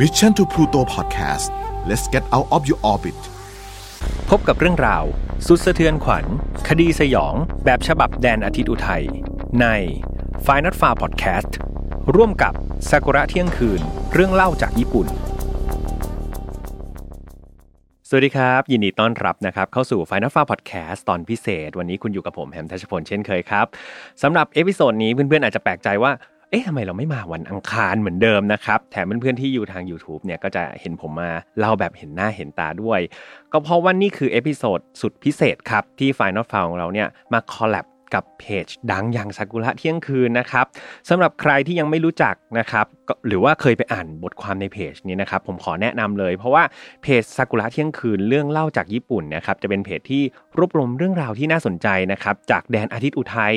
Mission to Pluto Podcast let's get out of your orbit พบกับเรื่องราว สุดสะเทือนขวัญ คดีสยอง แบบฉบับแดนอาทิตย์อุทัย ใน f i n a l f a r Podcast ร่วมกับซากุระเที่ยงคืน เรื่องเล่าจากญี่ปุ่น สวัสดีครับ ยินดีต้อนรับนะครับ เข้าสู่ File Not Found Podcast ตอนพิเศษ วันนี้คุณอยู่กับผมแฮมทัชพลเช่นเคยครับสำหรับ episode นี้เพื่อนๆอาจจะแปลกใจว่า เอ๊ะทำไมเราไม่มาวันอังคารเหมือนเดิมนะครับ แถมเพื่อนๆที่อยู่ทาง YouTube เนี่ยก็จะเห็นผมมาเล่าแบบเห็นหน้าเห็นตาด้วย ก็เพราะว่านี่คือ episode สุดพิเศษครับ ที่ File Not Found ของเราเนี่ยมา collab กับเพจดังอย่างซากุระเที่ยงคืนนะครับสำหรับใครที่ยังไม่รู้จักนะครับหรือว่าเคยไปอ่านบทความในเพจนี้นะครับผมขอแนะนำเลย เพราะว่าเพจซากุระเที่ยงคืนเรื่องเล่าจากญี่ปุ่นนะครับจะเป็นเพจที่รวบรวมเรื่องราวที่น่าสนใจนะครับจากแดนอาทิตย์อุทัย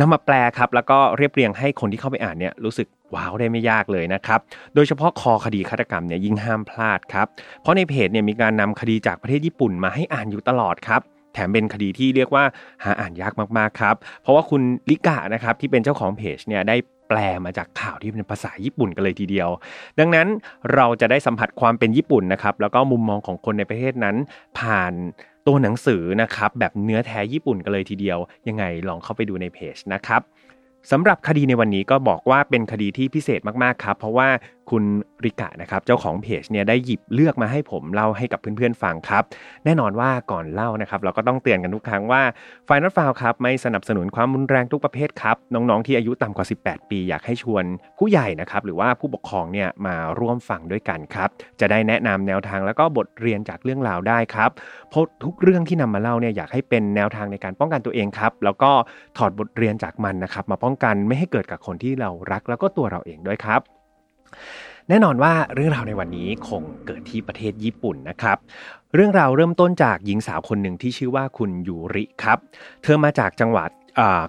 นำมาแปลครับแล้วก็เรียบเรียงให้คนที่เข้าไปอ่านเนี่ยรู้สึกว้าวได้ไม่ยากเลยนะครับ โดยเฉพาะคอคดีฆาตกรรมเนี่ยยิ่งห้ามพลาดครับ เพราะในเพจเนี่ยมีการนำคดีจากประเทศญี่ปุ่นมาให้อ่านอยู่ตลอดครับ แถมเป็นคดีที่เรียกว่าหาอ่านยากมากๆครับ เพราะว่าคุณลิกะนะครับที่เป็นเจ้าของเพจเนี่ยได้แปลมาจากข่าวที่เป็นภาษาญี่ปุ่นกันเลยทีเดียว ดังนั้นเราจะได้สัมผัสความเป็นญี่ปุ่นนะครับ แล้วก็มุมมองของคนในประเทศนั้นผ่าน ตัวหนังสือนะครับแบบเนื้อแท้ญี่ปุ่นกันเลยทีเดียว ยังไงลองเข้าไปดูในเพจนะครับสำหรับคดีในวันนี้ก็บอกว่าเป็นคดีที่พิเศษมากๆครับ เพราะว่า คุณริกะนะครับเจ้าของเพจเนี่ยได้หยิบเลือกมาให้ผมเล่าให้กับเพื่อนๆฟังครับ แน่นอนว่าก่อนเล่านะครับเราก็ต้องเตือนกันทุกครั้งว่า f i n a l f i l ครับไม่สนับสนุนความรุนแรงทุกประเภทครับน้องๆที่อายุต่ำกว่า 18 ปี อยากให้ชวนผู้ใหญ่นะครับหรือว่าผู้ปกครองเนี่ยมาร่วมฟังด้วยกันครับจะได้แนะนำแนวทางแล้วก็บทเรียนจากเรื่องราวได้ครับเพราะทุกเรื่องที่นำมาเล่าเนี่ยอยากให้เป็นแนวทางในการป้องกันตัวเองครับแล้วก็ถอดบทเรียนจากมันนะครับมาป้องกันไม่ให้เกิดกับคนที่เรารักแล้วก็ตัวเราเองด้วยครับ แน่นอนว่าเรื่องราวในวันนี้คงเกิดที่ประเทศญี่ปุ่นนะครับ เรื่องราวเริ่มต้นจากหญิงสาวคนหนึ่งที่ชื่อว่าคุณยูริครับ เธอมาจากจังหวัด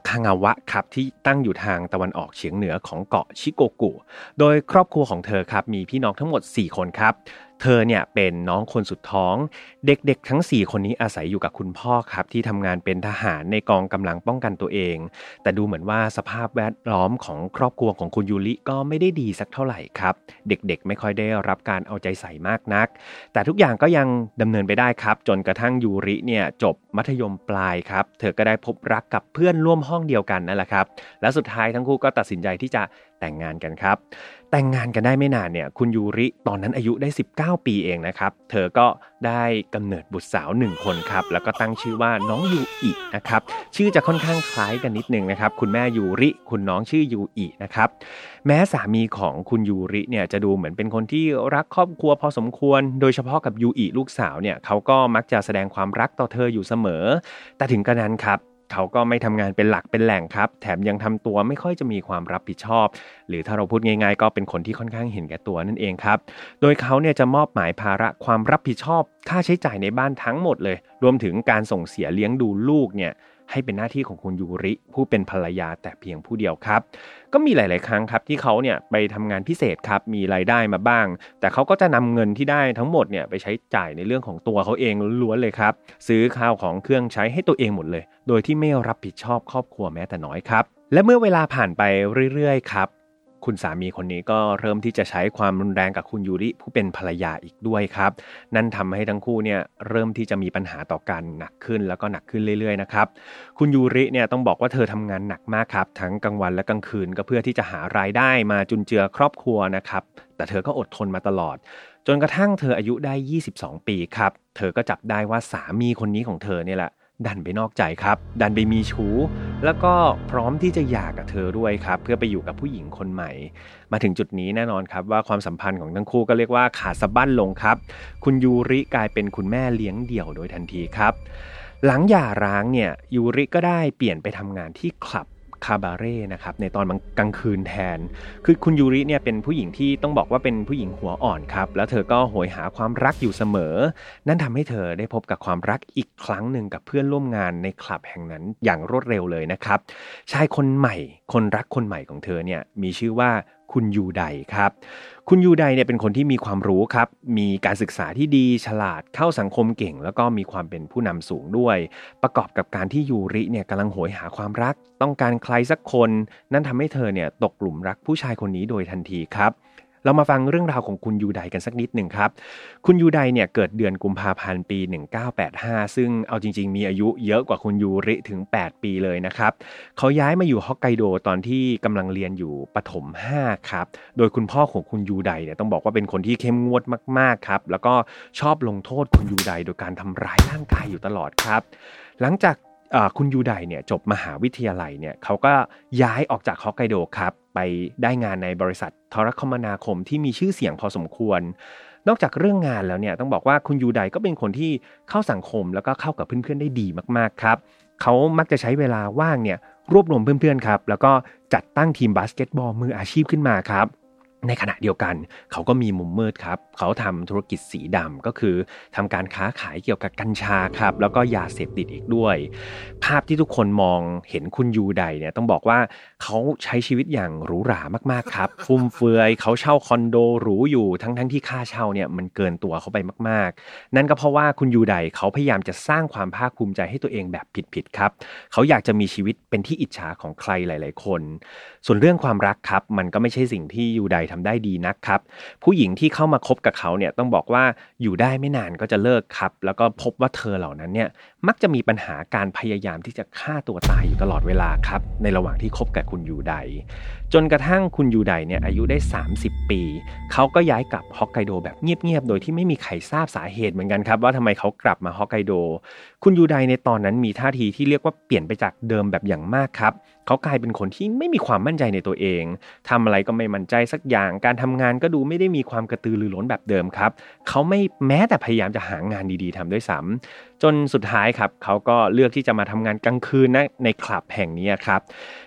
คางาวะครับที่ตั้งอยู่ทางตะวันออกเฉียงเหนือของเกาะชิโกกุ โดยครอบครัวของเธอครับมีพี่น้องทั้งหมด 4 คนครับ เธอเนี่ยเป็นน้องคนสุดท้อง เด็กๆ ทั้ง 4 คนนี้อาศัยอยู่กับคุณพ่อครับ ที่ทำงานเป็นทหารในกองกำลังป้องกันตัวเอง แต่ดูเหมือนว่าสภาพแวดล้อมของครอบครัวของคุณยูริก็ไม่ได้ดีสักเท่าไหร่ครับ เด็กๆ ไม่ค่อยได้รับการเอาใจใส่มากนัก แต่ทุกอย่างก็ยังดำเนินไปได้ครับ จนกระทั่งยูริเนี่ยจบมัธยมปลายครับ เธอก็ได้พบรักกับเพื่อนร่วมห้องเดียวกันนั่นแหละครับ และสุดท้ายทั้งคู่ก็ตัดสินใจที่จะ แต่งงานกันครับ แต่งงานกันได้ไม่นานเนี่ยคุณยูริตอนนั้นอายุได้ 19 ปีเองนะครับ เธอก็ได้กำเนิดบุตรสาวหนึ่งคนครับ แล้วก็ตั้งชื่อว่าน้องยูอินะครับชื่อจะค่อนข้างคล้ายกันนิดนึงนะครับ คุณแม่ยูริ คุณน้องชื่อยูอินะครับแม้สามีของคุณยูริเนี่ยจะดูเหมือนเป็นคนที่รักครอบครัวพอสมควร โดยเฉพาะกับยูอิลูกสาวเนี่ยเขาก็มักจะแสดงความรักต่อเธออยู่เสมอ แต่ถึงกระนั้นครับ เขาก็ไม่ทำงานเป็นหลักเป็นแหล่งครับ แถมยังทำตัวไม่ค่อยจะมีความรับผิดชอบ หรือถ้าเราพูดง่ายๆ ก็เป็นคนที่ค่อนข้างเห็นแก่ตัวนั่นเองครับ โดยเขาเนี่ยจะมอบหมายภาระความรับผิดชอบ ค่าใช้จ่ายในบ้านทั้งหมดเลย รวมถึงการส่งเสียเลี้ยงดูลูกเนี่ย ให้เป็นหน้าที่ของคุณยูริผู้เป็นภรรยาแต่เพียงผู้เดียวครับ ก็มีหลาย ๆ ครั้งครับที่เขาเนี่ยไปทำงานพิเศษครับมีรายได้มาบ้าง แต่เขาก็จะนำเงินที่ได้ทั้งหมดเนี่ยไปใช้จ่ายในเรื่องของตัวเขาเองล้วนเลยครับ ซื้อข้าวของเครื่องใช้ให้ตัวเองหมดเลย โดยที่ไม่รับผิดชอบครอบครัวแม้แต่น้อยครับและเมื่อเวลาผ่านไปเรื่อยๆครับ คุณสามีคนนี้ก็เริ่มที่จะใช้ความรุนแรงกับคุณยูริผู้เป็นภรรยาอีกด้วยครับ นั่นทำให้ทั้งคู่เนี่ยเริ่มที่จะมีปัญหาต่อกันหนักขึ้นแล้วก็หนักขึ้นเรื่อยๆนะครับคุณยูริเนี่ยต้องบอกว่าเธอทำงานหนักมากครับ ทั้งกลางวันและกลางคืนก็เพื่อที่จะหารายได้มาจุนเจือครอบครัวนะครับแต่เธอก็อดทนมาตลอด จนกระทั่งเธออายุได้ 22 ปีครับ เธอก็จับได้ว่าสามีคนนี้ของเธอเนี่ยแหละ ดันไปนอกใจครับ ดันไปมีชู้ แล้วก็พร้อมที่จะหย่ากับเธอด้วยครับ เพื่อไปอยู่กับผู้หญิงคนใหม่ มาถึงจุดนี้แน่นอนครับว่าความสัมพันธ์ของทั้งคู่ก็เรียกว่าขาดสะบั้นลงครับ คุณยูริกลายเป็นคุณแม่เลี้ยงเดี่ยวโดยทันทีครับ หลังหย่าร้างเนี่ยยูริก็ได้เปลี่ยนไปทำงานที่คลับ คาบาเร่นะครับในตอนกลางคืนแทน คือคุณยูริเนี่ยเป็นผู้หญิงที่ต้องบอกว่าเป็นผู้หญิงหัวอ่อนครับแล้วเธอก็โหยหาความรักอยู่เสมอ นั่นทำให้เธอได้พบกับความรักอีกครั้งหนึ่งกับเพื่อนร่วมงานในคลับแห่งนั้นอย่างรวดเร็วเลยนะครับชายคนใหม่ คนรักคนใหม่ของเธอเนี่ยมีชื่อว่า คุณยูไดครับ คุณยูไดเนี่ยเป็นคนที่มีความรู้ครับ มีการศึกษาที่ดีฉลาดเข้าสังคมเก่ง แล้วก็มีความเป็นผู้นำสูงด้วย ประกอบกับการที่ยูริเนี่ยกำลังโหยหาความรัก ต้องการใครสักคน นั่นทำให้เธอเนี่ยตกหลุมรักผู้ชายคนนี้โดยทันทีครับ เรามาฟังเรื่องราวของคุณยูไดกันสักนิดหนึ่งครับ คุณยูไดเนี่ยเกิดเดือนกุมภาพันธ์ปี 1985 ซึ่งเอาจริง ๆ มีอายุเยอะกว่าคุณยูริถึง 8 ปีเลยนะครับ เขาย้ายมาอยู่ฮอกไกโดตอนที่กำลังเรียนอยู่ปฐม5ครับ โดยคุณพ่อของคุณยูไดเนี่ยต้องบอกว่าเป็นคนที่เข้มงวดมากๆครับ แล้วก็ชอบลงโทษคุณยูไดโดยการทำร้ายร่างกายอยู่ตลอดครับ หลังจาก คุณยูไดเนี่ยจบมหาวิทยาลัยเนี่ยเขาก็ย้ายออกจากฮอกไกโดครับ ไปได้งานในบริษัทโทรคมนาคมที่มีชื่อเสียงพอสมควร นอกจากเรื่องงานแล้วเนี่ยต้องบอกว่าคุณยูไดก็เป็นคนที่เข้าสังคมแล้วก็เข้ากับเพื่อนๆได้ดีมากๆครับเขามักจะใช้เวลาว่างเนี่ยรวบรวมเพื่อนๆครับ แล้วก็จัดตั้งทีมบาสเกตบอลมืออาชีพขึ้นมาครับ ในขณะเดียวกัน เขาก็มีมุมมืดครับ เขาทำธุรกิจสีดำก็คือทำการค้าขายเกี่ยวกับกัญชาครับ แล้วก็ยาเสพติดอีกด้วย ภาพที่ทุกคนมองเห็นคุณยูไดเนี่ยต้องบอกว่าเขาใช้ชีวิตอย่างหรูหรามากๆครับ ฟุ่มเฟือยเขาเช่าคอนโดหรูอยู่ทั้งๆทที่ค่าเช่าเนี่ยมันเกินตัวเขาไปมาก ๆ นั่นก็เพราะว่าคุณยูไดเขาพยายามจะสร้างความภาคภูมิใจให้ตัวเองแบบผิดๆครับ เขาอยากจะมีชีวิตเป็นที่อิจฉาของใครหลาย ๆ คน ส่วนเรื่องความรักครับ มันก็ไม่ใช่สิ่งที่ยูไดทำได้ดีนักครับ ผู้หญิงที่เข้ามาคบกับเขาเนี่ยต้องบอกว่าอยู่ได้ไม่นานก็จะเลิกครับ แล้วก็พบว่าเธอเหล่านั้นเนี่ยมักจะมีปัญหาการพยายามที่จะฆ่าตัวตายอยู่ตลอดเวลาครับ ในระหว่างที่คบกับคุณยูไดจนกระทั่งคุณยูไดเนี่ยอายุได้ 30 ปี เขาก็ย้ายกลับฮอกไกโดแบบเงียบๆ โดยที่ไม่มีใครทราบสาเหตุเหมือนกันครับว่าทำไมเขากลับมาฮอกไกโด คุณยูไดในตอนนั้นมีท่าทีที่เรียกว่าเปลี่ยนไปจากเดิมแบบอย่างมากครับ เขากลายเป็นคนที่ไม่มีความมั่นใจในตัวเองทำอะไรก็ไม่มั่นใจสักอย่าง การทำงานก็ดูไม่ได้มีความกระตือรือร้นแบบเดิมครับ เขาไม่แม้แต่พยายามจะหางานดีๆทำด้วยซ้ำจนสุดท้ายครับเขาก็เลือกที่จะมาทำงานกลางคืนนะในคลับแห่งนี้ครับ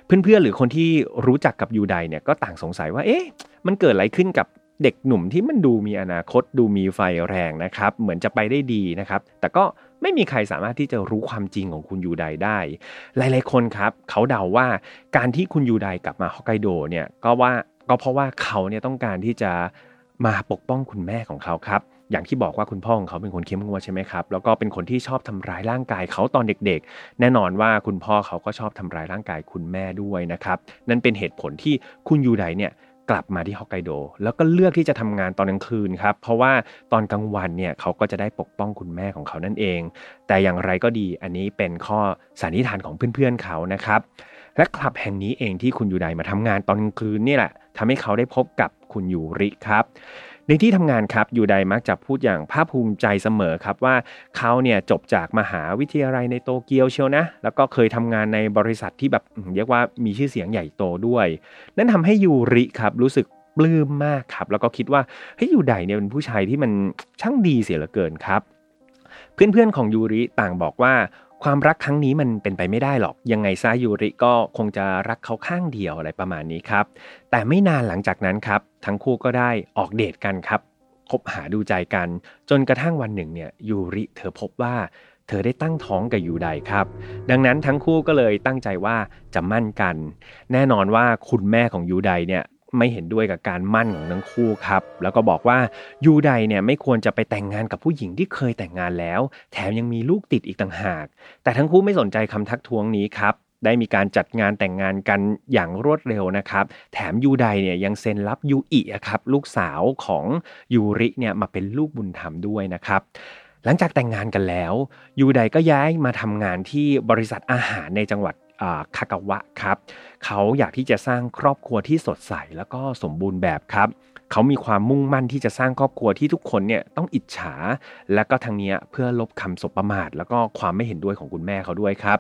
เพื่อนๆหรือคนที่รู้จักกับยูไดเนี่ยก็ต่างสงสัยว่าเอ๊ะมันเกิดอะไรขึ้นกับเด็กหนุ่มที่มันดูมีอนาคตดูมีไฟแรงนะครับ เหมือนจะไปได้ดีนะครับ แต่ก็ไม่มีใครสามารถที่จะรู้ความจริงของคุณยูไดได้ หลายๆคนครับเขาเดาว่าการที่คุณยูไดกลับมาฮอกไกโดเนี่ยก็ว่าก็เพราะว่าเขาเนี่ยต้องการที่จะมาปกป้องคุณแม่ของเขาครับ อย่างที่บอกว่าคุณพ่อของเขาเป็นคนเข้มงวดใช่ไหมครับแล้วก็เป็นคนที่ชอบทำร้ายร่างกายเขาตอนเด็กๆ แน่นอนว่าคุณพ่อเขาก็ชอบทำร้ายร่างกายคุณแม่ด้วยนะครับนั่นเป็นเหตุผลที่คุณยูไดเนี่ยกลับมาที่ฮอกไกโด แล้วก็เลือกที่จะทำงานตอนกลางคืนครับ เพราะว่าตอนกลางวันเนี่ยเขาก็จะได้ปกป้องคุณแม่ของเขานั่นเอง แต่อย่างไรก็ดีอันนี้เป็นข้อสันนิษฐานของเพื่อนๆเขานะครับ และคลับแห่งนี้เองที่คุณยูไดมาทำงานตอนกลางคืนนี่แหละทำให้เขาได้พบกับคุณยูริครับ ในที่ทำงานครับยูไดมักจะพูดอย่างภาคภูมิใจเสมอครับว่าเขาเนี่ยจบจากมหาวิทยาลัยในโตเกียวเชียวนะ แล้วก็เคยทำงานในบริษัทที่แบบเรียกว่ามีชื่อเสียงใหญ่โตด้วย นั่นทำให้ยูริครับรู้สึกปลื้มมากครับ แล้วก็คิดว่าเฮ้ยยูไดเนี่ยเป็นผู้ชายที่มันช่างดีเสียเหลือเกินครับ เพื่อนๆของยูริต่างบอกว่า ความรักครั้งนี้มันเป็นไปไม่ได้หรอก ยังไงซายูริก็คงจะรักเขาข้างเดียวอะไรประมาณนี้ครับ แต่ไม่นานหลังจากนั้นครับ ทั้งคู่ก็ได้ออกเดทกันครับ คบหาดูใจกัน จนกระทั่งวันหนึ่งเนี่ยยูริเธอพบว่าเธอได้ตั้งท้องกับยูไดครับ ดังนั้นทั้งคู่ก็เลยตั้งใจว่าจะมั่นกัน แน่นอนว่าคุณแม่ของยูไดเนี่ย ไม่เห็นด้วยกับการมั่นของทั้งคู่ครับ แล้วก็บอกว่ายูไดเนี่ยไม่ควรจะไปแต่งงานกับผู้หญิงที่เคยแต่งงานแล้ว แถมยังมีลูกติดอีกต่างหาก แต่ทั้งคู่ไม่สนใจคำทักท้วงนี้ครับได้มีการจัดงานแต่งงานกันอย่างรวดเร็วนะครับ แถมยูไดเนี่ยยังเซ็นรับยูอิครับลูกสาวของยูริเนี่ยมาเป็นลูกบุญธรรมด้วยนะครับหลังจากแต่งงานกันแล้วยูไดก็ย้ายมาทำงานที่บริษัทอาหารในจังหวัดคากาวะครับ เขาอยากที่จะสร้างครอบครัวที่สดใสแล้วก็สมบูรณ์แบบครับ เขามีความมุ่งมั่นที่จะสร้างครอบครัวที่ทุกคนเนี่ยต้องอิจฉา และก็ทางนี้เพื่อลบคำสบประมาท แล้วก็ความไม่เห็นด้วยของคุณแม่เขาด้วยครับ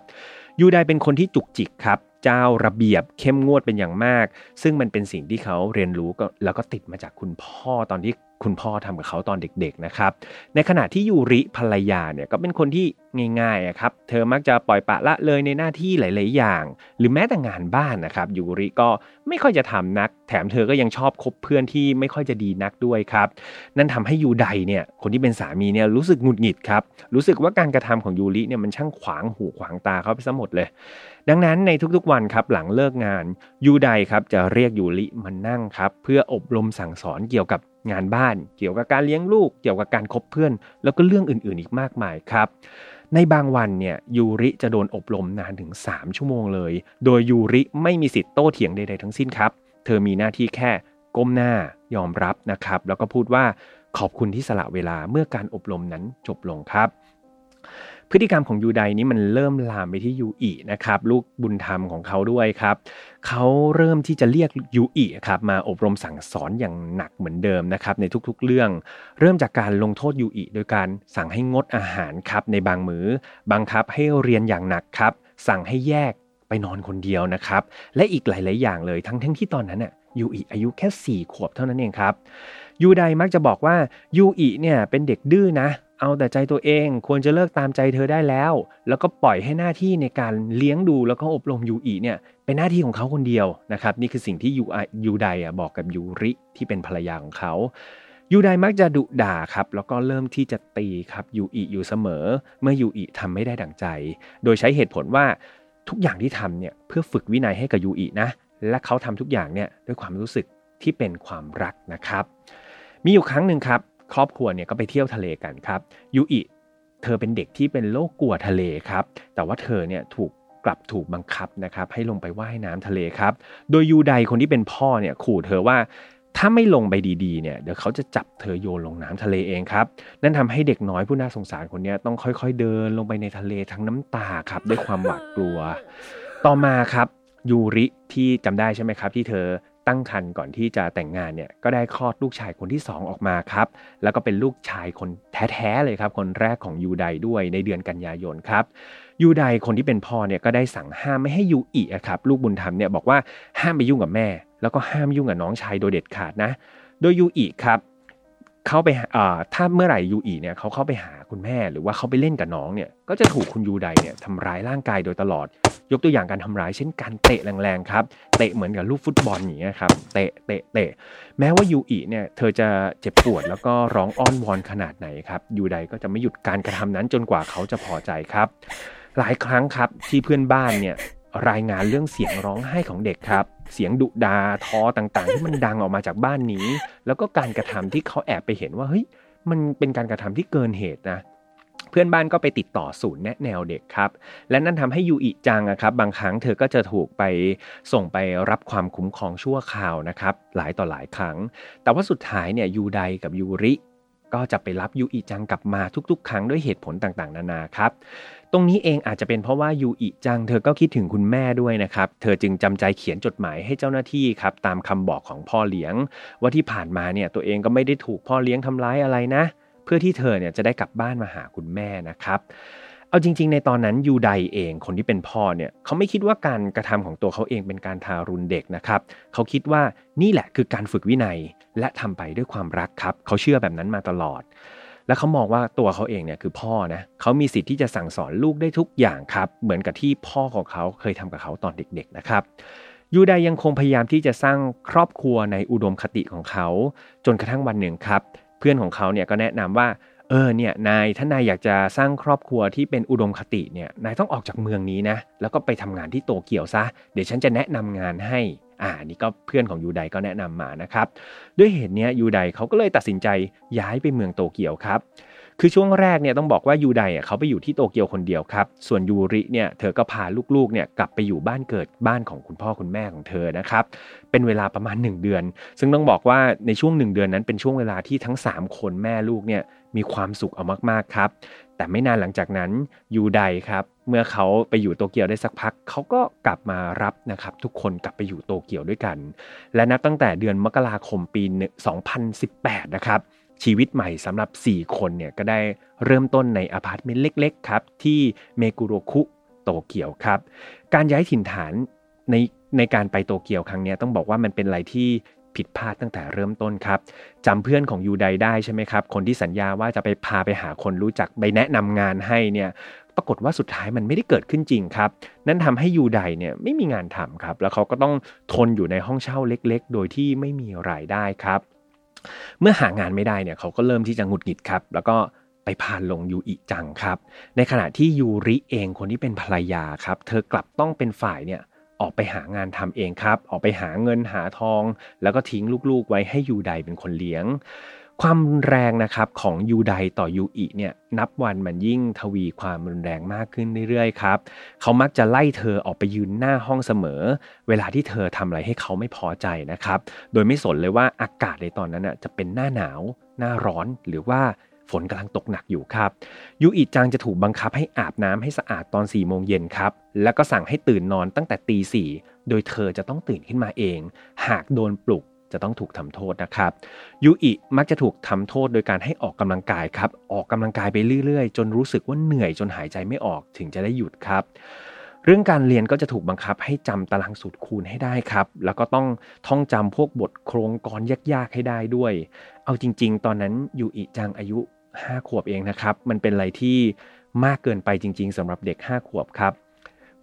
ยูไดเป็นคนที่จุกจิกครับเจ้าระเบียบเข้มงวดเป็นอย่างมาก ซึ่งมันเป็นสิ่งที่เขาเรียนรู้ก็แล้วก็ติดมาจากคุณพ่อตอนที่ คุณพ่อทำกับเขาตอนเด็กๆนะครับ ในขณะที่ยูริภรรยาเนี่ยก็เป็นคนที่ง่ายๆครับเธอมักจะปล่อยปะละเลยในหน้าที่หลาย ๆ อย่าง หรือแม้แต่งานบ้านนะครับยูริก็ไม่ค่อยจะทำนัก แถมเธอก็ยังชอบคบเพื่อนที่ไม่ค่อยจะดีนักด้วยครับ นั่นทำให้ยูไดเนี่ยคนที่เป็นสามีเนี่ยรู้สึกหงุดหงิดครับรู้สึกว่าการกระทำของยูริเนี่ยมันช่างขวางหูขวางตาเขาไปซะหมดเลย ดังนั้นในทุกๆวันครับหลังเลิกงานยูไดครับจะเรียกยูริมานั่งครับเพื่ออบรมสั่งสอนเกี่ยวกับ งานบ้าน เกี่ยวกับการเลี้ยงลูก เกี่ยวกับการคบเพื่อน แล้วก็เรื่องอื่นๆอีกมากมายครับ ในบางวันเนี่ยยูริจะโดนอบรมนานถึง 3 ชั่วโมงเลย โดยยูริไม่มีสิทธิ์โต้เถียงใดๆทั้งสิ้นครับ เธอมีหน้าที่แค่ก้มหน้ายอมรับนะครับ แล้วก็พูดว่าขอบคุณที่สละเวลาเมื่อการอบรมนั้นจบลงครับ พฤติกรรมของยูไดนี้มันเริ่มลามไปที่ยูอินะครับลูกบุญธรรมของเขาด้วยครับเขาเริ่มที่จะเรียกยูอิครับมาอบรมสั่งสอนอย่างหนักเหมือนเดิมนะครับในทุกๆเรื่อง เริ่มจากการลงโทษยูอิโดยการสั่งให้งดอาหารครับในบางมือ้อบังคับให้เรียนอย่างหนักครับสั่งให้แยกไปนอนคนเดียวนะครับ และอีกหลาย ๆ อย่างเลยทั้งทั้งที่ตอนนั้นน่ะยูอิอายุแค่ 4 ขวบเท่านั้นเองครับยูไดมักจะบอกว่ายูอิเนี่ยเป็นเด็กดื้อนะ เอาแต่ใจตัวเองควรจะเลิกตามใจเธอได้แล้ว แล้วก็ปล่อยให้หน้าที่ในการเลี้ยงดูแล้วก็อบรมยูอีเนี่ยเป็นหน้าที่ของเขาคนเดียวนะครับ นี่คือสิ่งที่ยูยูไดบอกกับยูริที่เป็นภรรยาของเขายูไดมักจะดุด่าครับ แล้วก็เริ่มที่จะตีครับยูอีอยู่เสมอ เมื่อยูอีทำไม่ได้ดังใจ โดยใช้เหตุผลว่าทุกอย่างที่ทำเนี่ยเพื่อฝึกวินัยให้กับยูอีนะและเขาทำทุกอย่างเนี่ยด้วยความรู้สึกที่เป็นความรักนะครับ มีอยู่ครั้งหนึ่งครับ ครอบครัวเนี่ยก็ไปเที่ยวทะเลกันครับยูอิเธอเป็นเด็กที่เป็นโรคกลัวทะเลครับ แต่ว่าเธอเนี่ยถูกกลับถูกบังคับนะครับให้ลงไปว่ายน้ำทะเลครับ โดยยูไดคนที่เป็นพ่อเนี่ยขู่เธอว่าถ้าไม่ลงไปดีๆเนี่ยเดี๋ยวเขาจะจับเธอโยนลงน้ำทะเลเองครับ นั่นทำให้เด็กน้อยผู้น่าสงสารคนนี้ต้องค่อยๆเดินลงไปในทะเลทั้งน้ำตาครับด้วยความหวาดกลัว ต่อมาครับยูริที่จำได้ใช่ไหมครับ ที่เธอ ตั้งครรภ์ก่อนที่จะแต่งงานเนี่ยก็ได้คลอดลูกชายคนที่ 2 ออกมาครับ แล้วก็เป็นลูกชายคนแท้ๆเลยครับ คนแรกของยูไดด้วยในเดือนกันยายนครับยูไดคนที่เป็นพ่อเนี่ยก็ได้สั่งห้ามไม่ให้ยูอิครับลูกบุญธรรมเนี่ยบอกว่าห้ามไปยุ่งกับแม่ แล้วก็ห้ามยุ่งกับน้องชายโดยเด็ดขาดนะ โดยยูอิครับเข้าไปถ้าเมื่อไหร่ยูอีเนี่ยเขาเข้าไปหาคุณแม่หรือว่าเขาไปเล่นกับน้องเนี่ยก็จะถูกคุณยูไดเนี่ยทำร้ายร่างกายโดยตลอด ยกตัวอย่างการทำร้าย เช่นการเตะแรงๆครับ เตะเหมือนกับลูกฟุตบอลอย่างเงี้ยครับเตะเตะเตะแม้ว่ายูอีเนี่ยเธอจะเจ็บปวดแล้วก็ร้องอ้อนวอนขนาดไหนครับยูไดก็จะไม่หยุดการกระทำนั้นจนกว่าเขาจะพอใจครับ หลายครั้งครับที่เพื่อนบ้านเนี่ยรายงานเรื่องเสียงร้องไห้ของเด็กครับ เสียงดุดาทอต่างๆ ที่มันดังออกมาจากบ้านนี้ แล้วก็การกระทำที่เขาแอบไปเห็นว่าเฮ้ยมันเป็นการกระทำที่เกินเหตุนะ เพื่อนบ้านก็ไปติดต่อศูนย์แนะแนวเด็กครับ และนั่นทำให้ยูอิจังครับ บางครั้งเธอก็จะถูกไปส่งไปรับความคุ้มครองชั่วคราวนะครับ หลายต่อหลายครั้ง แต่ว่าสุดท้ายเนี่ยยูไดกับยูริ ก็จะไปรับยูอิจังกลับมาทุก ๆ ครั้งด้วยเหตุผลต่างๆ นานาครับ ตรงนี้เองอาจจะเป็นเพราะว่ายูอิจังเธอก็คิดถึงคุณแม่ด้วยนะครับ เธอจึงจำใจเขียนจดหมายให้เจ้าหน้าที่ครับตามคำบอกของพ่อเลี้ยง ว่าที่ผ่านมาเนี่ยตัวเองก็ไม่ได้ถูกพ่อเลี้ยงทำร้ายอะไรนะเพื่อที่เธอเนี่ยจะได้กลับบ้านมาหาคุณแม่นะครับเอาจริง ๆ ในตอนนั้นยูไดเองคนที่เป็นพ่อเนี่ยเขาไม่คิดว่าการกระทำของตัวเขาเองเป็นการทารุณเด็กนะครับเขาคิดว่านี่แหละคือการฝึกวินัยและทำไปด้วยความรักครับเขาเชื่อแบบนั้นมาตลอด และเขามองว่าตัวเขาเองเนี่ยคือพ่อนะเขามีสิทธิ์ที่จะสั่งสอนลูกได้ทุกอย่างครับ เหมือนกับที่พ่อของเขาเคยทำกับเขาตอนเด็ก ๆ นะครับยูไดยังคงพยายามที่จะสร้างครอบครัวในอุดมคติของเขา จนกระทั่งวันหนึ่งครับ เพื่อนของเขาเนี่ยก็แนะนำว่าเออเนี่ยนายถ้านายอยากจะสร้างครอบครัวที่เป็นอุดมคติเนี่ยนายต้องออกจากเมืองนี้นะแล้วก็ไปทำงานที่โตเกียวซะ เดี๋ยวฉันจะแนะนำงานให้อ่านี่ก็เพื่อนของยูไดก็แนะนำมานะครับ ด้วยเหตุนี้ยูไดเขาก็เลยตัดสินใจย้ายไปเมืองโตเกียวครับ คือช่วงแรกเนี่ยต้องบอกว่ายูไดเขาไปอยู่ที่โตเกียวคนเดียวครับ ส่วนยูริเนี่ยเธอก็พาลูกๆเนี่ยกลับไปอยู่บ้านเกิดบ้านของคุณพ่อคุณแม่ของเธอนะครับ เป็นเวลาประมาณ 1 เดือน ซึ่งต้องบอกว่าในช่วง 1 เดือนนั้นเป็นช่วงเวลาที่ทั้ง 3 คนแม่ลูกเนี่ยมีความสุขเอามากๆครับ แต่ไม่นานหลังจากนั้นยูไดครับเมื่อเขาไปอยู่โตเกียวได้สักพัก เขาก็กลับมารับนะครับ ทุกคนกลับไปอยู่โตเกียวด้วยกัน และนับตั้งแต่เดือนมกราคมปี 2018 นะครับ ชีวิตใหม่สำหรับ 4 คนเนี่ยก็ได้เริ่มต้นในอพาร์ตเมนต์เล็ก ๆ ครับ ที่เมกุโรคุโตเกียวครับ การย้ายถิ่นฐานในในการไปโตเกียวครั้งนี้ต้องบอกว่ามันเป็นอะไรที่ผิดพลาดตั้งแต่เริ่มต้นครับจำเพื่อนของยูไดได้ใช่ไหมครับ คนที่สัญญาว่าจะไปพาไปหาคนรู้จักไปแนะนำงานให้เนี่ยปรากฏว่าสุดท้ายมันไม่ได้เกิดขึ้นจริงครับ นั่นทำให้ยูไดเนี่ยไม่มีงานทำครับ แล้วเขาก็ต้องทนอยู่ในห้องเช่าเล็กๆ โดยที่ไม่มีรายได้ครับ เมื่อหางานไม่ได้เนี่ยเขาก็เริ่มที่จะหงุดหงิดครับ แล้วก็ไปพานลงยูอิจังครับ ในขณะที่ยูริเองคนที่เป็นภรรยาครับ เธอกลับต้องเป็นฝ่ายเนี่ยออกไปหางานทำเองครับ ออกไปหาเงินหาทอง แล้วก็ทิ้งลูกๆไว้ให้ยูไดเป็นคนเลี้ยง ความรุนแรงนะครับของยูไดต่อยูอิเนี่ยนับวันมันยิ่งทวีความรุนแรงมากขึ้นเรื่อยๆครับเขามักจะไล่เธอออกไปยืนหน้าห้องเสมอ เวลาที่เธอทำอะไรให้เขาไม่พอใจนะครับ โดยไม่สนเลยว่าอากาศในตอนนั้นจะเป็นหน้าหนาว หน้าร้อนหรือว่าฝนกำลังตกหนักอยู่ครับ ยูอิจังจะถูกบังคับให้อาบน้ำให้สะอาดตอน4ี่โมงเย็นครับ แล้วก็สั่งให้ตื่นนอนตั้งแต่ตีสี่โดยเธอจะต้องตื่นขึ้นมาเอง หากโดนปลุก จะต้องถูกทำโทษนะครับยูอิมักจะถูกทำโทษโดยการให้ออกกำลังกายครับออกกำลังกายไปเรื่อยๆ จนรู้สึกว่าเหนื่อยจนหายใจไม่ออกถึงจะได้หยุดครับ เรื่องการเรียนก็จะถูกบังคับให้จำตารางสูตรคูณให้ได้ครับ แล้วก็ต้องท่องจำพวกบทโครงกรยากๆให้ได้ด้วย เอาจริง ๆ ตอนนั้นยูอิจังอายุ5ขวบเองนะครับ มันเป็นอะไรที่มากเกินไปจริง ๆสำหรับเด็ก 5 ขวบครับ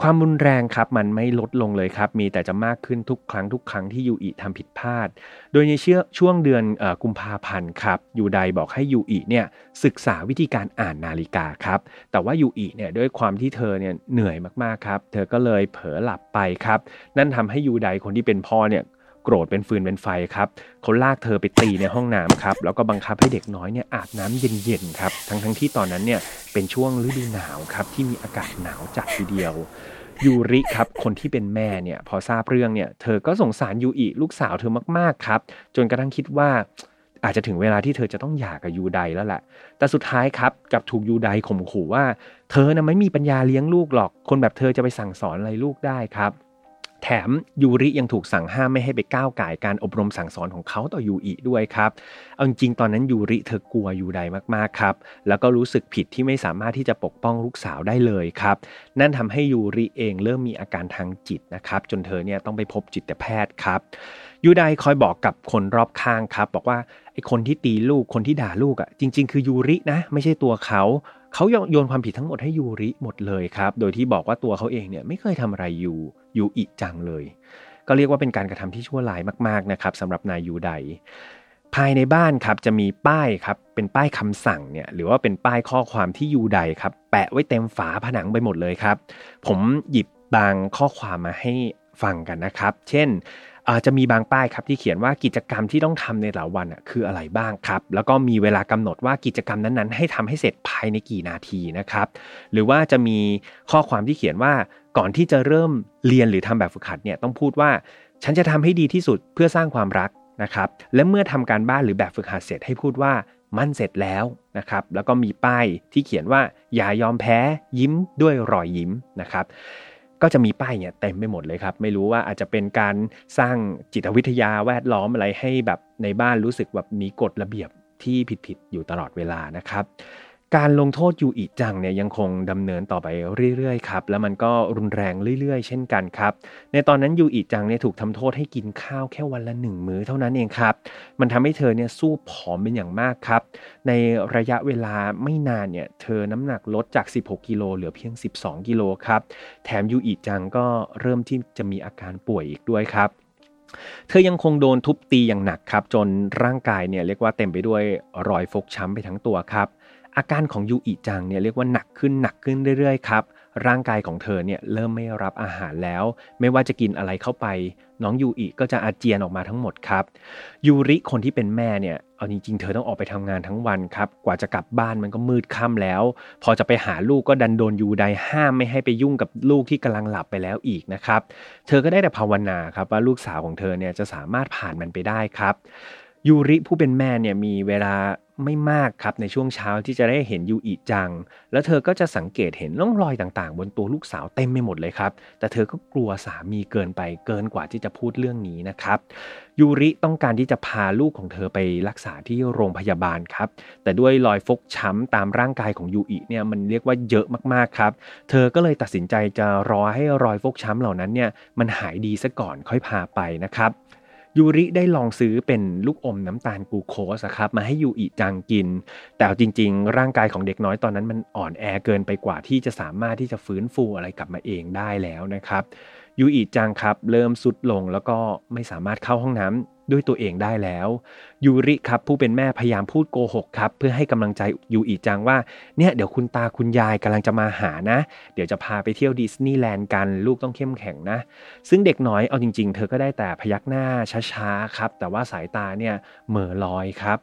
ความรุนแรงครับมันไม่ลดลงเลยครับ มีแต่จะมากขึ้นทุกครั้งทุกครั้งที่ยูอิทำผิดพลาด โดยในเชื่อช่วงเดือนกุมภาพันธ์ครับยูไดบอกให้ยูอิเนี่ยศึกษาวิธีการอ่านนาฬิกาครับแต่ว่ายูอิเนี่ยด้วยความที่เธอเนี่ยเหนื่อยมากๆครับ เธอก็เลยเผลอหลับไปครับ นั่นทำให้ยูไดคนที่เป็นพ่อเนี่ย โกรธเป็นฟืนเป็นไฟครับเขาลากเธอไปตีในห้องน้ำครับแล้วก็บังคับให้เด็กน้อยเนี่ยอาบน้ำเย็นๆครับทั้งทั้งที่ตอนนั้นเนี่ยเป็นช่วงฤดูหนาวครับที่มีอากาศหนาวจัดทีเดียวยูริครับคนที่เป็นแม่เนี่ยพอทราบเรื่องเนี่ยเธอก็สงสารยูอิลูกสาวเธอมากๆครับ จนกระทั่งคิดว่าอาจจะถึงเวลาที่เธอจะต้องหย่ากับยูไดแล้วแหละแต่สุดท้ายครับกับถูกยูไดข่มขู่ว่า เธอนะไม่มีปัญญาเลี้ยงลูกหรอก คนแบบเธอจะไปสั่งสอนอะไรลูกได้ครับ แถมยูริยังถูกสั่งห้ามไม่ให้ไปก้าวไก่การอบรมสั่งสอนของเขาต่อยูอิด้วยครับ เอาจริงตอนนั้นยูริเธอกลัวยูไดมากๆครับ แล้วก็รู้สึกผิดที่ไม่สามารถที่จะปกป้องลูกสาวได้เลยครับ นั่นทำให้ยูริเองเริ่มมีอาการทางจิตนะครับ จนเธอเนี่ยต้องไปพบจิตแพทย์ครับยูไดคอยบอกกับคนรอบข้างครับ บอกว่าไอ้คนที่ตีลูกคนที่ด่าลูกอะจริง ๆ คือยูรินะ ไม่ใช่ตัวเขา เขาโยนความผิดทั้งหมดให้ยูริหมดเลยครับ โดยที่บอกว่าตัวเขาเองเนี่ยไม่เคยทำอะไรยูยูอิจังเลย ก็เรียกว่าเป็นการกระทำที่ชั่วร้ายมากๆนะครับสำหรับนายยูไดภายในบ้านครับจะมีป้ายครับเป็นป้ายคำสั่งเนี่ยหรือว่าเป็นป้ายข้อความที่ยูไดครับแปะไว้เต็มฝาผนังไปหมดเลยครับ ผมหยิบบางข้อความมาให้ฟังกันนะครับ เช่น อาจจะมีบางป้ายครับที่เขียนว่ากิจกรรมที่ต้องทำในแต่ละวันคืออะไรบ้างครับ แล้วก็มีเวลากำหนดว่ากิจกรรมนั้นๆ ให้ทำให้เสร็จภายในกี่นาทีนะครับ หรือว่าจะมีข้อความที่เขียนว่าก่อนที่จะเริ่มเรียนหรือทำแบบฝึกหัดเนี่ยต้องพูดว่า ฉันจะทำให้ดีที่สุดเพื่อสร้างความรักนะครับ และเมื่อทำการบ้านหรือแบบฝึกหัดเสร็จให้พูดว่ามันเสร็จแล้วนะครับ แล้วก็มีป้ายที่เขียนว่าอย่ายอมแพ้ยิ้มด้วยรอยยิ้มนะครับ ก็จะมีป้ายเนี่ยเต็มไปหมดเลยครับ ไม่รู้ว่าอาจจะเป็นการสร้างจิตวิทยาแวดล้อมอะไรให้แบบในบ้านรู้สึกแบบมีกฎระเบียบที่ผิดๆอยู่ตลอดเวลานะครับ การลงโทษยูอิจังเนี่ยยังคงดำเนินต่อไปเรื่อยๆครับแล้วมันก็รุนแรงเรื่อยๆ เช่นกันครับ ในตอนนั้นยูอิจังเนี่ยถูกทำโทษให้กินข้าวแค่วันละหนึ่งมื้อเท่านั้นเองครับ มันทำให้เธอเนี่ยสู้ผอมเป็นอย่างมากครับ ในระยะเวลาไม่นานเนี่ยเธอน้ำหนักลดจาก 16 กิโลเหลือเพียง 12 กิโลครับ แถมยูอิจังก็เริ่มที่จะมีอาการป่วยอีกด้วยครับเธอยังคงโดนทุบตีอย่างหนักครับ จนร่างกายเนี่ยเรียกว่าเต็มไปด้วยรอยฟกช้ำไปทั้งตัวครับ อาการของยูอิจังเนี่ยเรียกว่าหนักขึ้นหนักขึ้นเรื่อยๆครับร่างกายของเธอเนี่ยเริ่มไม่รับอาหารแล้ว ไม่ว่าจะกินอะไรเข้าไป น้องยูอิก็จะอาเจียนออกมาทั้งหมดครับยูริคนที่เป็นแม่เนี่ยเอาจริงๆเธอต้องออกไปทำงานทั้งวันครับกว่าจะกลับบ้านมันก็มืดค่ำแล้ว พอจะไปหาลูกก็ดันโดนยูไดห้ามไม่ให้ไปยุ่งกับลูกที่กำลังหลับไปแล้วอีกนะครับเธอก็ได้แต่ภาวนาครับว่าลูกสาวของเธอเนี่ยจะสามารถผ่านมันไปได้ครับยูริผู้เป็นแม่เนี่ยมีเวลา ไม่มากครับในช่วงเช้าที่จะได้เห็นยูอิจัง แล้วเธอก็จะสังเกตเห็นร่องรอยต่างๆ บนตัวลูกสาวเต็มไปหมดเลยครับ แต่เธอก็กลัวสามีเกินไปเกินกว่าที่จะพูดเรื่องนี้นะครับยูริต้องการที่จะพาลูกของเธอไปรักษาที่โรงพยาบาลครับ แต่ด้วยรอยฟกช้ำตามร่างกายของยูอิเนี่ยมันเรียกว่าเยอะมากๆครับ เธอก็เลยตัดสินใจจะรอให้รอยฟกช้ำเหล่านั้นเนี่ยมันหายดีซะก่อนค่อยพาไปนะครับ ยูริได้ลองซื้อเป็นลูกอมน้ำตาลกูโคสครับมาให้ยูอิจังกิน แต่จริง ๆ ร่างกายของเด็กน้อยตอนนั้นมันอ่อนแอเกินไปกว่าที่จะสามารถที่จะฟื้นฟูอะไรกลับมาเองได้แล้วนะครับ ยูอิจังครับ เริ่มสุดลงแล้วก็ไม่สามารถเข้าห้องน้ำด้วยตัวเองได้แล้วยูริครับผู้เป็นแม่พยายามพูดโกหกครับ เพื่อให้กำลังใจยูอิจังว่าเนี่ยเดี๋ยวคุณตาคุณยายกำลังจะมาหานะ เดี๋ยวจะพาไปเที่ยวดิสนีย์แลนด์กันลูกต้องเข้มแข็งนะ ซึ่งเด็กน้อยเอาจริง ๆ เธอก็ได้แต่พยักหน้าช้าๆครับ แต่ว่าสายตาเนี่ยเหม่อลอยครับ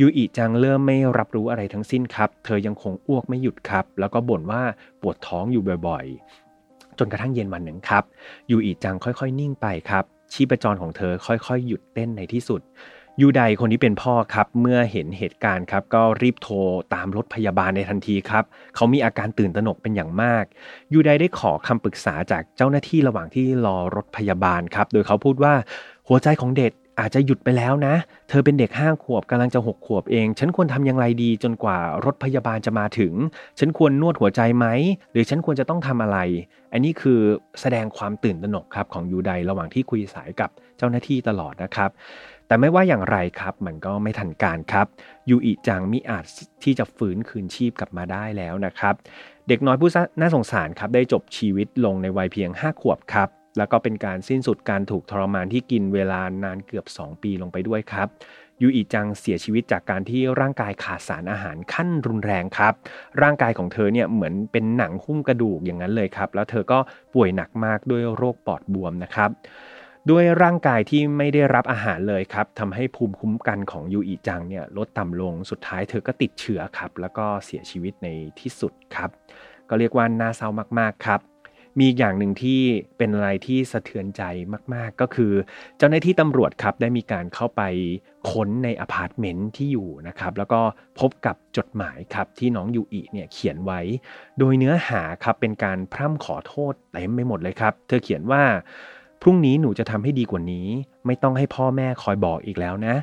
ยูอิจังเริ่มไม่รับรู้อะไรทั้งสิ้นครับ เธอยังคงอ้วกไม่หยุดครับ แล้วก็บ่นว่าปวดท้องอยู่บ่อย จนกระทั่งเย็นวันหนึ่งครับ ยูอิจังค่อยๆ นิ่งไปครับ ชีพจรของเธอค่อยๆ หยุดเต้นในที่สุด ยูไดคนที่เป็นพ่อครับ เมื่อเห็นเหตุการณ์ครับ ก็รีบโทรตามรถพยาบาลในทันทีครับ เขามีอาการตื่นตระหนกเป็นอย่างมาก ยูไดได้ขอคำปรึกษาจากเจ้าหน้าที่ระหว่างที่รอรถพยาบาลครับ โดยเขาพูดว่าหัวใจของเด็ก อาจจะหยุดไปแล้วนะ เธอเป็นเด็กห้าขวบกำลังจะหกขวบเอง ฉันควรทำอย่างไรดีจนกว่ารถพยาบาลจะมาถึง ฉันควรนวดหัวใจไหม หรือฉันควรจะต้องทำอะไร อันนี้คือแสดงความตื่นตระหนกครับของยูไดระหว่างที่คุยสายกับเจ้าหน้าที่ตลอดนะครับ แต่ไม่ว่าอย่างไรครับ มันก็ไม่ทันการครับยูอิจังมิอาจที่จะฟื้นคืนชีพกลับมาได้แล้วนะครับ เด็กน้อยผู้น่าสงสารครับได้จบชีวิตลงในวัยเพียง 5 ขวบครับ แล้วก็เป็นการสิ้นสุดการถูกทรมานที่กินเวลานานเกือบ 2 ปีลงไปด้วยครับยูอิจังเสียชีวิตจากการที่ร่างกายขาดสารอาหารขั้นรุนแรงครับ ร่างกายของเธอเนี่ยเหมือนเป็นหนังหุ้มกระดูกอย่างนั้นเลยครับ แล้วเธอก็ป่วยหนักมากด้วยโรคปอดบวมนะครับ ด้วยร่างกายที่ไม่ได้รับอาหารเลยครับทำให้ภูมิคุ้มกันของยูอิจังเนี่ยลดต่ำลง สุดท้ายเธอก็ติดเชื้อครับ แล้วก็เสียชีวิตในที่สุดครับ ก็เรียกว่าน่าเศร้ามากๆครับ มีอย่างหนึ่งที่เป็นอะไรที่สะเทือนใจมากๆ ก็คือ เจ้าหน้าที่ตำรวจครับได้มีการเข้าไปค้นในอพาร์ตเมนต์ที่อยู่นะครับ แล้วก็พบกับจดหมายครับที่น้องยูอิเนี่ยเขียนไว้ โดยเนื้อหาครับเป็นการพร่ำขอโทษเต็มไปหมดเลยครับ เธอเขียนว่า พรุ่งนี้หนูจะทำให้ดีกว่านี้ ไม่ต้องให้พ่อแม่คอยบอกอีกแล้วนะ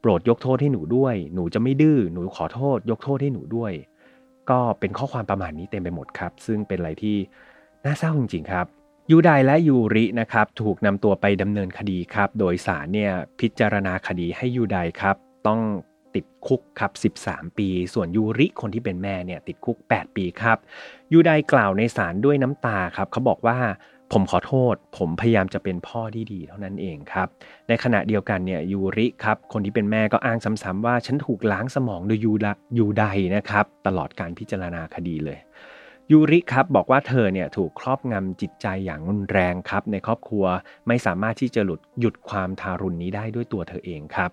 โปรดยกโทษให้หนูด้วย หนูจะไม่ดื้อหนูขอโทษ ยกโทษให้หนูด้วย ก็เป็นข้อความประมาณนี้เต็มไปหมดครับ ซึ่งเป็นอะไรที่ น่าเศร้าจริงๆครับ ยูไดและยูรินะครับถูกนำตัวไปดำเนินคดีครับ โดยศาลเนี่ยพิจารณาคดีให้ยูไดครับต้องติดคุกครับ 13 ปี ส่วนยูริคนที่เป็นแม่เนี่ยติดคุก 8 ปีครับ ยูไดกล่าวในศาลด้วยน้ำตาครับเขาบอกว่าผมขอโทษ ผมพยายามจะเป็นพ่อที่ดีเท่านั้นเองครับ ในขณะเดียวกันเนี่ยยูริครับ คนที่เป็นแม่ก็อ้างซ้ำๆว่าฉันถูกล้างสมองโดยยูยูไดนะครับ ตลอดการพิจารณาคดีเลย ยูริครับบอกว่าเธอเนี่ยถูกครอบงำจิตใจอย่างรุนแรงครับ ในครอบครัวไม่สามารถที่จะหลุดหยุดความทารุณนี้ได้ด้วยตัวเธอเองครับ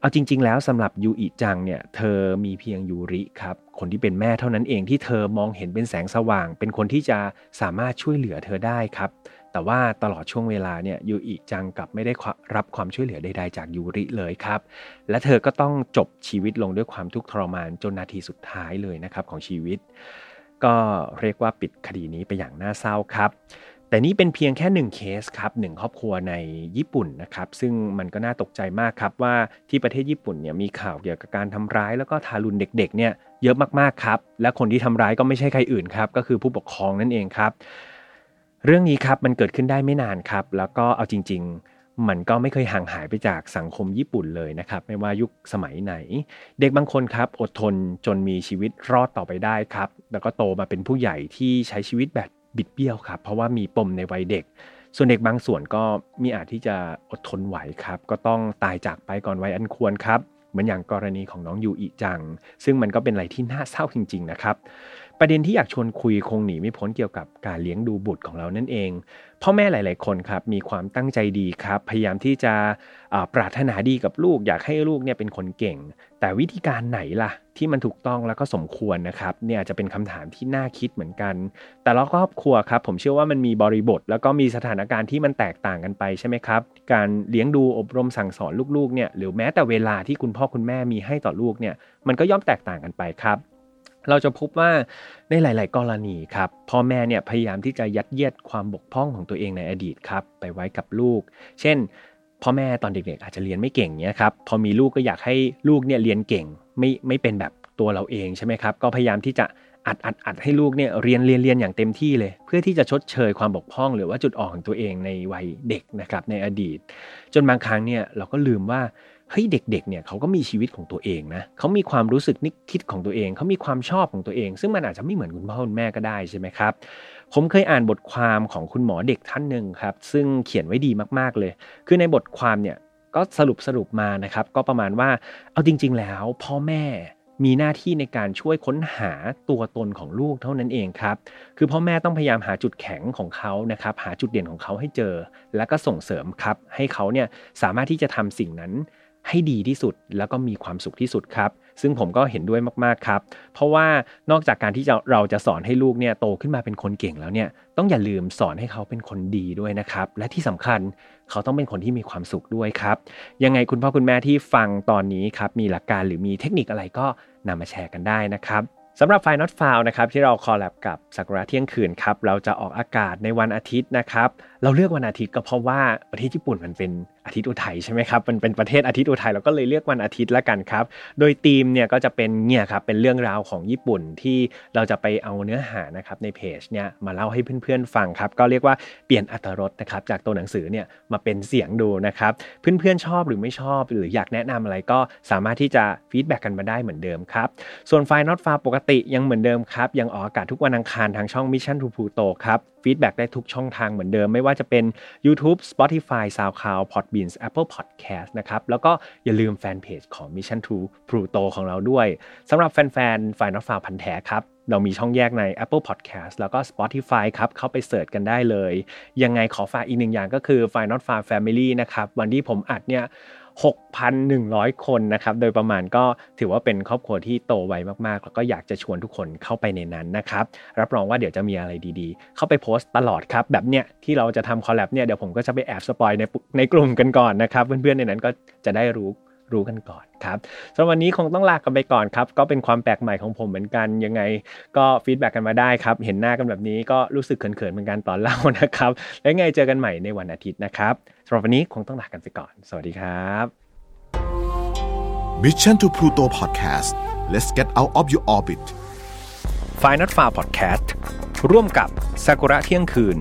เอาจริง ๆ แล้วสำหรับยูอิจังเนี่ยเธอมีเพียงยูริครับคนที่เป็นแม่เท่านั้นเองที่เธอมองเห็นเป็นแสงสว่าง เป็นคนที่จะสามารถช่วยเหลือเธอได้ครับแต่ว่าตลอดช่วงเวลาเนี่ยยูอิจังกับไม่ได้รับความช่วยเหลือใดๆจากยูริเลยครับ และเธอก็ต้องจบชีวิตลงด้วยความทุกข์ทรมานจนนาทีสุดท้ายเลยนะครับของชีวิต ก็เรียกว่าปิดคดีนี้ไปอย่างน่าเศร้าครับ แต่นี่เป็นเพียงแค่หนึ่งเคสครับหนึ่งครอบครัวในญี่ปุ่นนะครับ ซึ่งมันก็น่าตกใจมากครับว่าที่ประเทศญี่ปุ่นเนี่ยมีข่าวเกี่ยวกับการทำร้ายแล้วก็ทารุณเด็กๆเนี่ยเยอะมากๆครับ และคนที่ทำร้ายก็ไม่ใช่ใครอื่นครับ ก็คือผู้ปกครองนั่นเองครับ เรื่องนี้ครับมันเกิดขึ้นได้ไม่นานครับ แล้วก็เอาจริง ๆ มันก็ไม่เคยห่างหายไปจากสังคมญี่ปุ่นเลยนะครับ ไม่ว่ายุคสมัยไหน เด็กบางคนครับ อดทนจนมีชีวิตรอดต่อไปได้ครับ แล้วก็โตมาเป็นผู้ใหญ่ที่ใช้ชีวิตแบบบิดเบี้ยวครับ เพราะว่ามีปมในวัยเด็ก ส่วนเด็กบางส่วนก็มีอาจที่จะอดทนไหวครับ ก็ต้องตายจากไปก่อนวัยอันควรครับเหมือนอย่างกรณีของน้องยูอิจัง ซึ่งมันก็เป็นอะไรที่น่าเศร้าจริง ๆ นะครับ ประเด็นที่อยากชวนคุยคงหนีไม่พ้นเกี่ยวกับการเลี้ยงดูบุตรของเรานั่นเอง พ่อแม่หลาย ๆ คนครับมีความตั้งใจดีครับ พยายามที่จะปรารถนาดีกับลูก อยากให้ลูกเนี่ยเป็นคนเก่ง แต่วิธีการไหนล่ะ ที่มันถูกต้องแล้วก็สมควรนะครับเนี่ยจะเป็นคำถามที่น่าคิดเหมือนกัน แต่ละครอบครัวครับผมเชื่อว่ามันมีบริบท แล้วก็มีสถานการณ์ที่มันแตกต่างกันไปใช่ไหมครับ การเลี้ยงดูอบรมสั่งสอนลูก ๆ เนี่ยหรือแม้แต่เวลาที่คุณพ่อคุณแม่มีให้ต่อลูกเนี่ยมันก็ย่อมแตกต่างกันไปครับ เราจะพบว่าในหลาย ๆ กรณีครับพ่อแม่เนี่ยพยายามที่จะยัดเยียดความบกพร่องของตัวเองในอดีตครับไปไว้กับลูก เช่น พ่อแม่ตอนเด็ก ๆ อาจจะเรียนไม่เก่งเนี่ยครับพอมีลูกก็อยากให้ลูกเนี่ยเรียนเก่งไม่ไม่เป็นแบบตัวเราเองใช่ไหมครับก็พยายามที่จะอัดอัดอัดให้ลูกเนี่ยเรียนเรียนเรียนอย่างเต็มที่เลย เพื่อที่จะชดเชยความบกพร่อง หรือว่าจุดอ่อนของตัวเองในวัยเด็กนะครับในอดีต จนบางครั้งเนี่ยเราก็ลืมว่า เฮ้ยเด็กๆเนี่ยเขาก็มีชีวิตของตัวเองนะเขามีความรู้สึกนึกคิดของตัวเองเขามีความชอบของตัวเอง ซึ่งมันอาจจะไม่เหมือนคุณพ่อคุณแม่ก็ได้ใช่ไหมครับผมเคยอ่านบทความของคุณหมอเด็กท่านหนึ่งครับซึ่งเขียนไว้ดีมากๆเลย คือในบทความเนี่ยก็สรุปสรุปมานะครับ ก็ประมาณว่าเอาจริง ๆ แล้วพ่อแม่มีหน้าที่ในการช่วยค้นหาตัวตนของลูกเท่านั้นเองครับ คือพ่อแม่ต้องพยายามหาจุดแข็งของเขานะครับ หาจุดเด่นของเขาให้เจอ แล้วก็ส่งเสริมครับ ให้เขาเนี่ยสามารถที่จะทำสิ่งนั้น ให้ดีที่สุดแล้วก็มีความสุขที่สุดครับ ซึ่งผมก็เห็นด้วยมากๆครับ เพราะว่านอกจากการที่เราจะสอนให้ลูกเนี่ยโตขึ้นมาเป็นคนเก่งแล้วเนี่ยต้องอย่าลืมสอนให้เขาเป็นคนดีด้วยนะครับ และที่สำคัญเขาต้องเป็นคนที่มีความสุขด้วยครับ ยังไงคุณพ่อคุณแม่ที่ฟังตอนนี้ครับมีหลักการหรือมีเทคนิคอะไรก็นำมาแชร์กันได้นะครับสำหรับไฟนอตฟาวนะครับที่เราคอลแลบกับสักุระเที่ยงคืนครับเราจะออกอากาศในวันอาทิตย์นะครับ เราเลือกวันอาทิตย์ก็เพราะว่าประเทศญี่ปุ่นมันเป็นอาทิตย์อุทัยใช่ไหมครับมันเป็นประเทศอาทิตย์อุทัยเราก็เลยเลือกวันอาทิตย์ละกันครับ โดยธีมเนี่ยก็จะเป็นเนี่ยครับเป็นเรื่องราวของญี่ปุ่นที่เราจะไปเอาเนื้อหานะครับในเพจเนี่ยมาเล่าให้เพื่อนๆฟังครับ ก็เรียกว่าเปลี่ยนอรรถรสนะครับจากตัวหนังสือเนี่ยมาเป็นเสียงดูนะครับเพื่อนๆชอบหรือไม่ชอบ หรืออยากแนะนำอะไรก็สามารถที่จะ feedback กันมาได้เหมือนเดิมครับส่วน File Not Found ปกติยังเหมือนเดิมครับยังออกอากาศทุกวันอังคารทางช่อง Mission to Pluto ครับ feedback ได้ทุกช่องทางเหมือนเดิม ไม่ว่าจะเป็น YouTube Spotify SoundCloud Podbean Apple Podcast นะครับ แล้วก็อย่าลืมแฟนเพจของ Mission to Pluto ของเราด้วยสำหรับแฟนๆ f i n a l f าพันแท้ครับเรามีช่องแยกใน Apple Podcast แล้วก็ Spotify ครับ เข้าไป search กันได้เลย ยังไงขอฝากอีกหนึ่งอย่างก็คือ File Not Found Family นะครับ วันที่ผมอัดเนี่ย 6,100 คนนะครับ โดยประมาณก็ถือว่าเป็นครอบครัวที่โตไวมากๆ แล้วก็อยากจะชวนทุกคนเข้าไปในนั้นนะครับ รับรองว่าเดี๋ยวจะมีอะไรดีๆ เข้าไปโพสต์ตลอดครับ แบบเนี้ยที่เราจะทำ collab เนี่ยเดี๋ยวผมก็จะไปแอบ spoil ในในกลุ่มกันก่อนนะครับ เพื่อนๆในนั้นก็จะได้รู้ รู้กันก่อนครับสำหรับวันนี้คงต้องลากันไปก่อนครับ ก็เป็นความแปลกใหม่ของผมเหมือนกันยังไง ก็ฟีดแบ็กกันมาได้ครับ เห็นหน้ากันแบบนี้ก็รู้สึกเขินๆเหมือนกันตอนเล่านะครับ แล้วไงเจอกันใหม่ในวันอาทิตย์นะครับสำหรับวันนี้คงต้องลากันไปก่อน สวัสดีครับ Mission to Pluto Podcast let's get out of your orbit f i n a l f a r Podcast ร่วมกับซากุระเที่ยงคืน